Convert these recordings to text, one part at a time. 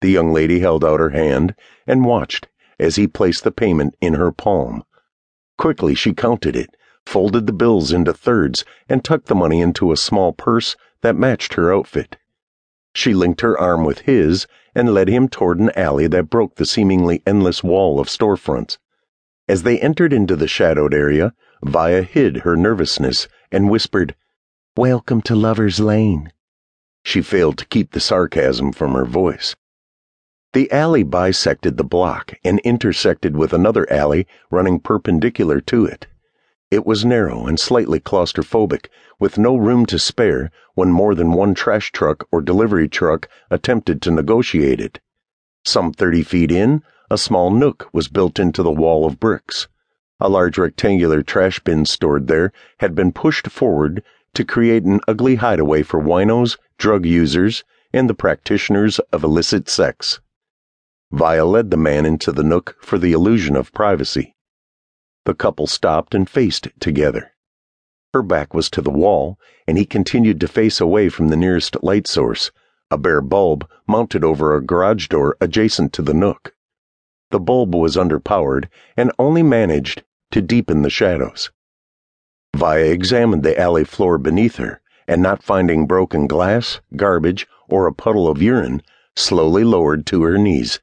The young lady held out her hand and watched as he placed the payment in her palm. Quickly, she counted it, folded the bills into thirds, and tucked the money into a small purse that matched her outfit. She linked her arm with his and led him toward an alley that broke the seemingly endless wall of storefronts. As they entered into the shadowed area, Via hid her nervousness and whispered, Welcome to Lover's Lane. She failed to keep the sarcasm from her voice. The alley bisected the block and intersected with another alley running perpendicular to it. It was narrow and slightly claustrophobic, with no room to spare when more than one trash truck or delivery truck attempted to negotiate it. Some thirty feet in, a small nook was built into the wall of bricks. A large rectangular trash bin stored there had been pushed forward to create an ugly hideaway for winos, drug users, and the practitioners of illicit sex. Via led the man into the nook for the illusion of privacy. The couple stopped and faced together. Her back was to the wall, and he continued to face away from the nearest light source, a bare bulb mounted over a garage door adjacent to the nook. The bulb was underpowered and only managed to deepen the shadows. Via examined the alley floor beneath her, and not finding broken glass, garbage, or a puddle of urine, slowly lowered to her knees.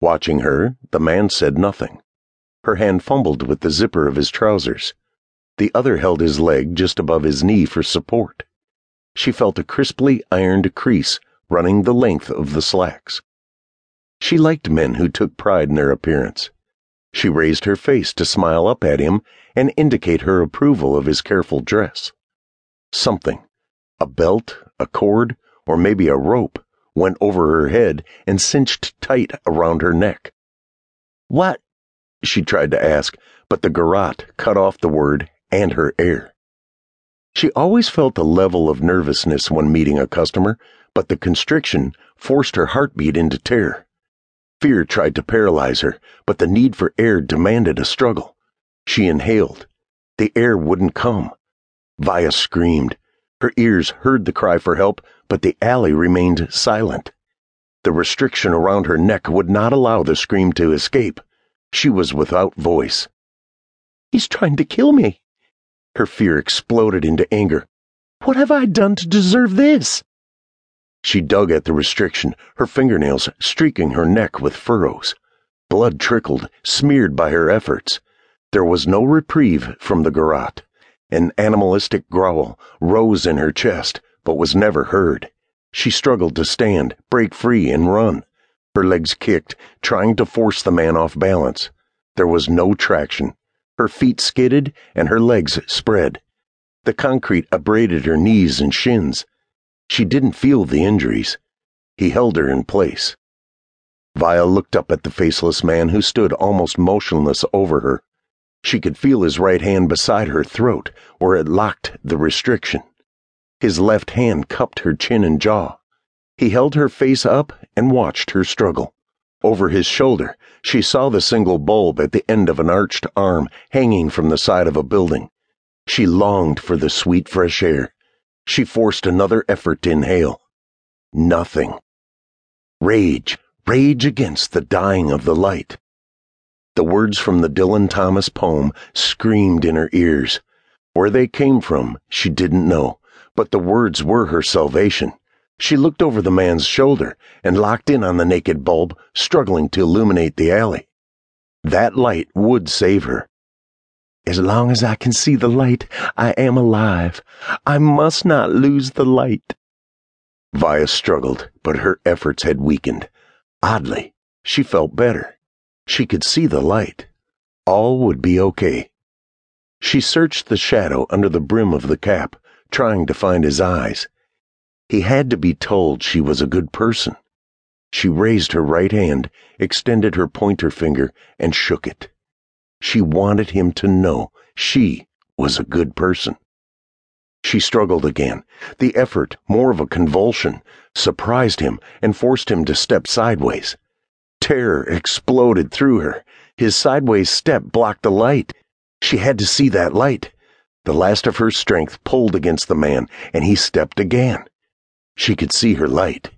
Watching her, the man said nothing. Her hand fumbled with the zipper of his trousers. The other held his leg just above his knee for support. She felt a crisply ironed crease running the length of the slacks. She liked men who took pride in their appearance. She raised her face to smile up at him and indicate her approval of his careful dress. Something, a belt, a cord, or maybe a rope, went over her head and cinched tight around her neck. What? she tried to ask, but the garrote cut off the word and her air. She always felt a level of nervousness when meeting a customer, but the constriction forced her heartbeat into terror. Fear tried to paralyze her, but the need for air demanded a struggle. She inhaled. The air wouldn't come. Via screamed. Her ears heard the cry for help, but the alley remained silent. The restriction around her neck would not allow the scream to escape. She was without voice. He's trying to kill me. Her fear exploded into anger. What have I done to deserve this? She dug at the restriction, her fingernails streaking her neck with furrows. Blood trickled, smeared by her efforts. There was no reprieve from the garrote. An animalistic growl rose in her chest, but was never heard. She struggled to stand, break free, and run. Her legs kicked, trying to force the man off balance. There was no traction. Her feet skidded and her legs spread. The concrete abraded her knees and shins. She didn't feel the injuries. He held her in place. Via looked up at the faceless man who stood almost motionless over her. She could feel his right hand beside her throat, where it locked the restriction. His left hand cupped her chin and jaw. He held her face up and watched her struggle. Over his shoulder, she saw the single bulb at the end of an arched arm hanging from the side of a building. She longed for the sweet fresh air. She forced another effort to inhale. Nothing. Rage, rage against the dying of the light. The words from the Dylan Thomas poem screamed in her ears. Where they came from, she didn't know but the words were her salvation. She looked over the man's shoulder and locked in on the naked bulb, struggling to illuminate the alley. That light would save her. As long as I can see the light, I am alive. I must not lose the light. Via struggled, but her efforts had weakened. Oddly, she felt better. She could see the light. All would be okay. She searched the shadow under the brim of the cap, trying to find his eyes. He had to be told she was a good person. She raised her right hand, extended her pointer finger, and shook it. She wanted him to know she was a good person. She struggled again. The effort, more of a convulsion, surprised him and forced him to step sideways. Terror exploded through her. His sideways step blocked the light. She had to see that light. The last of her strength pulled against the man, and he stepped again. She could see her light.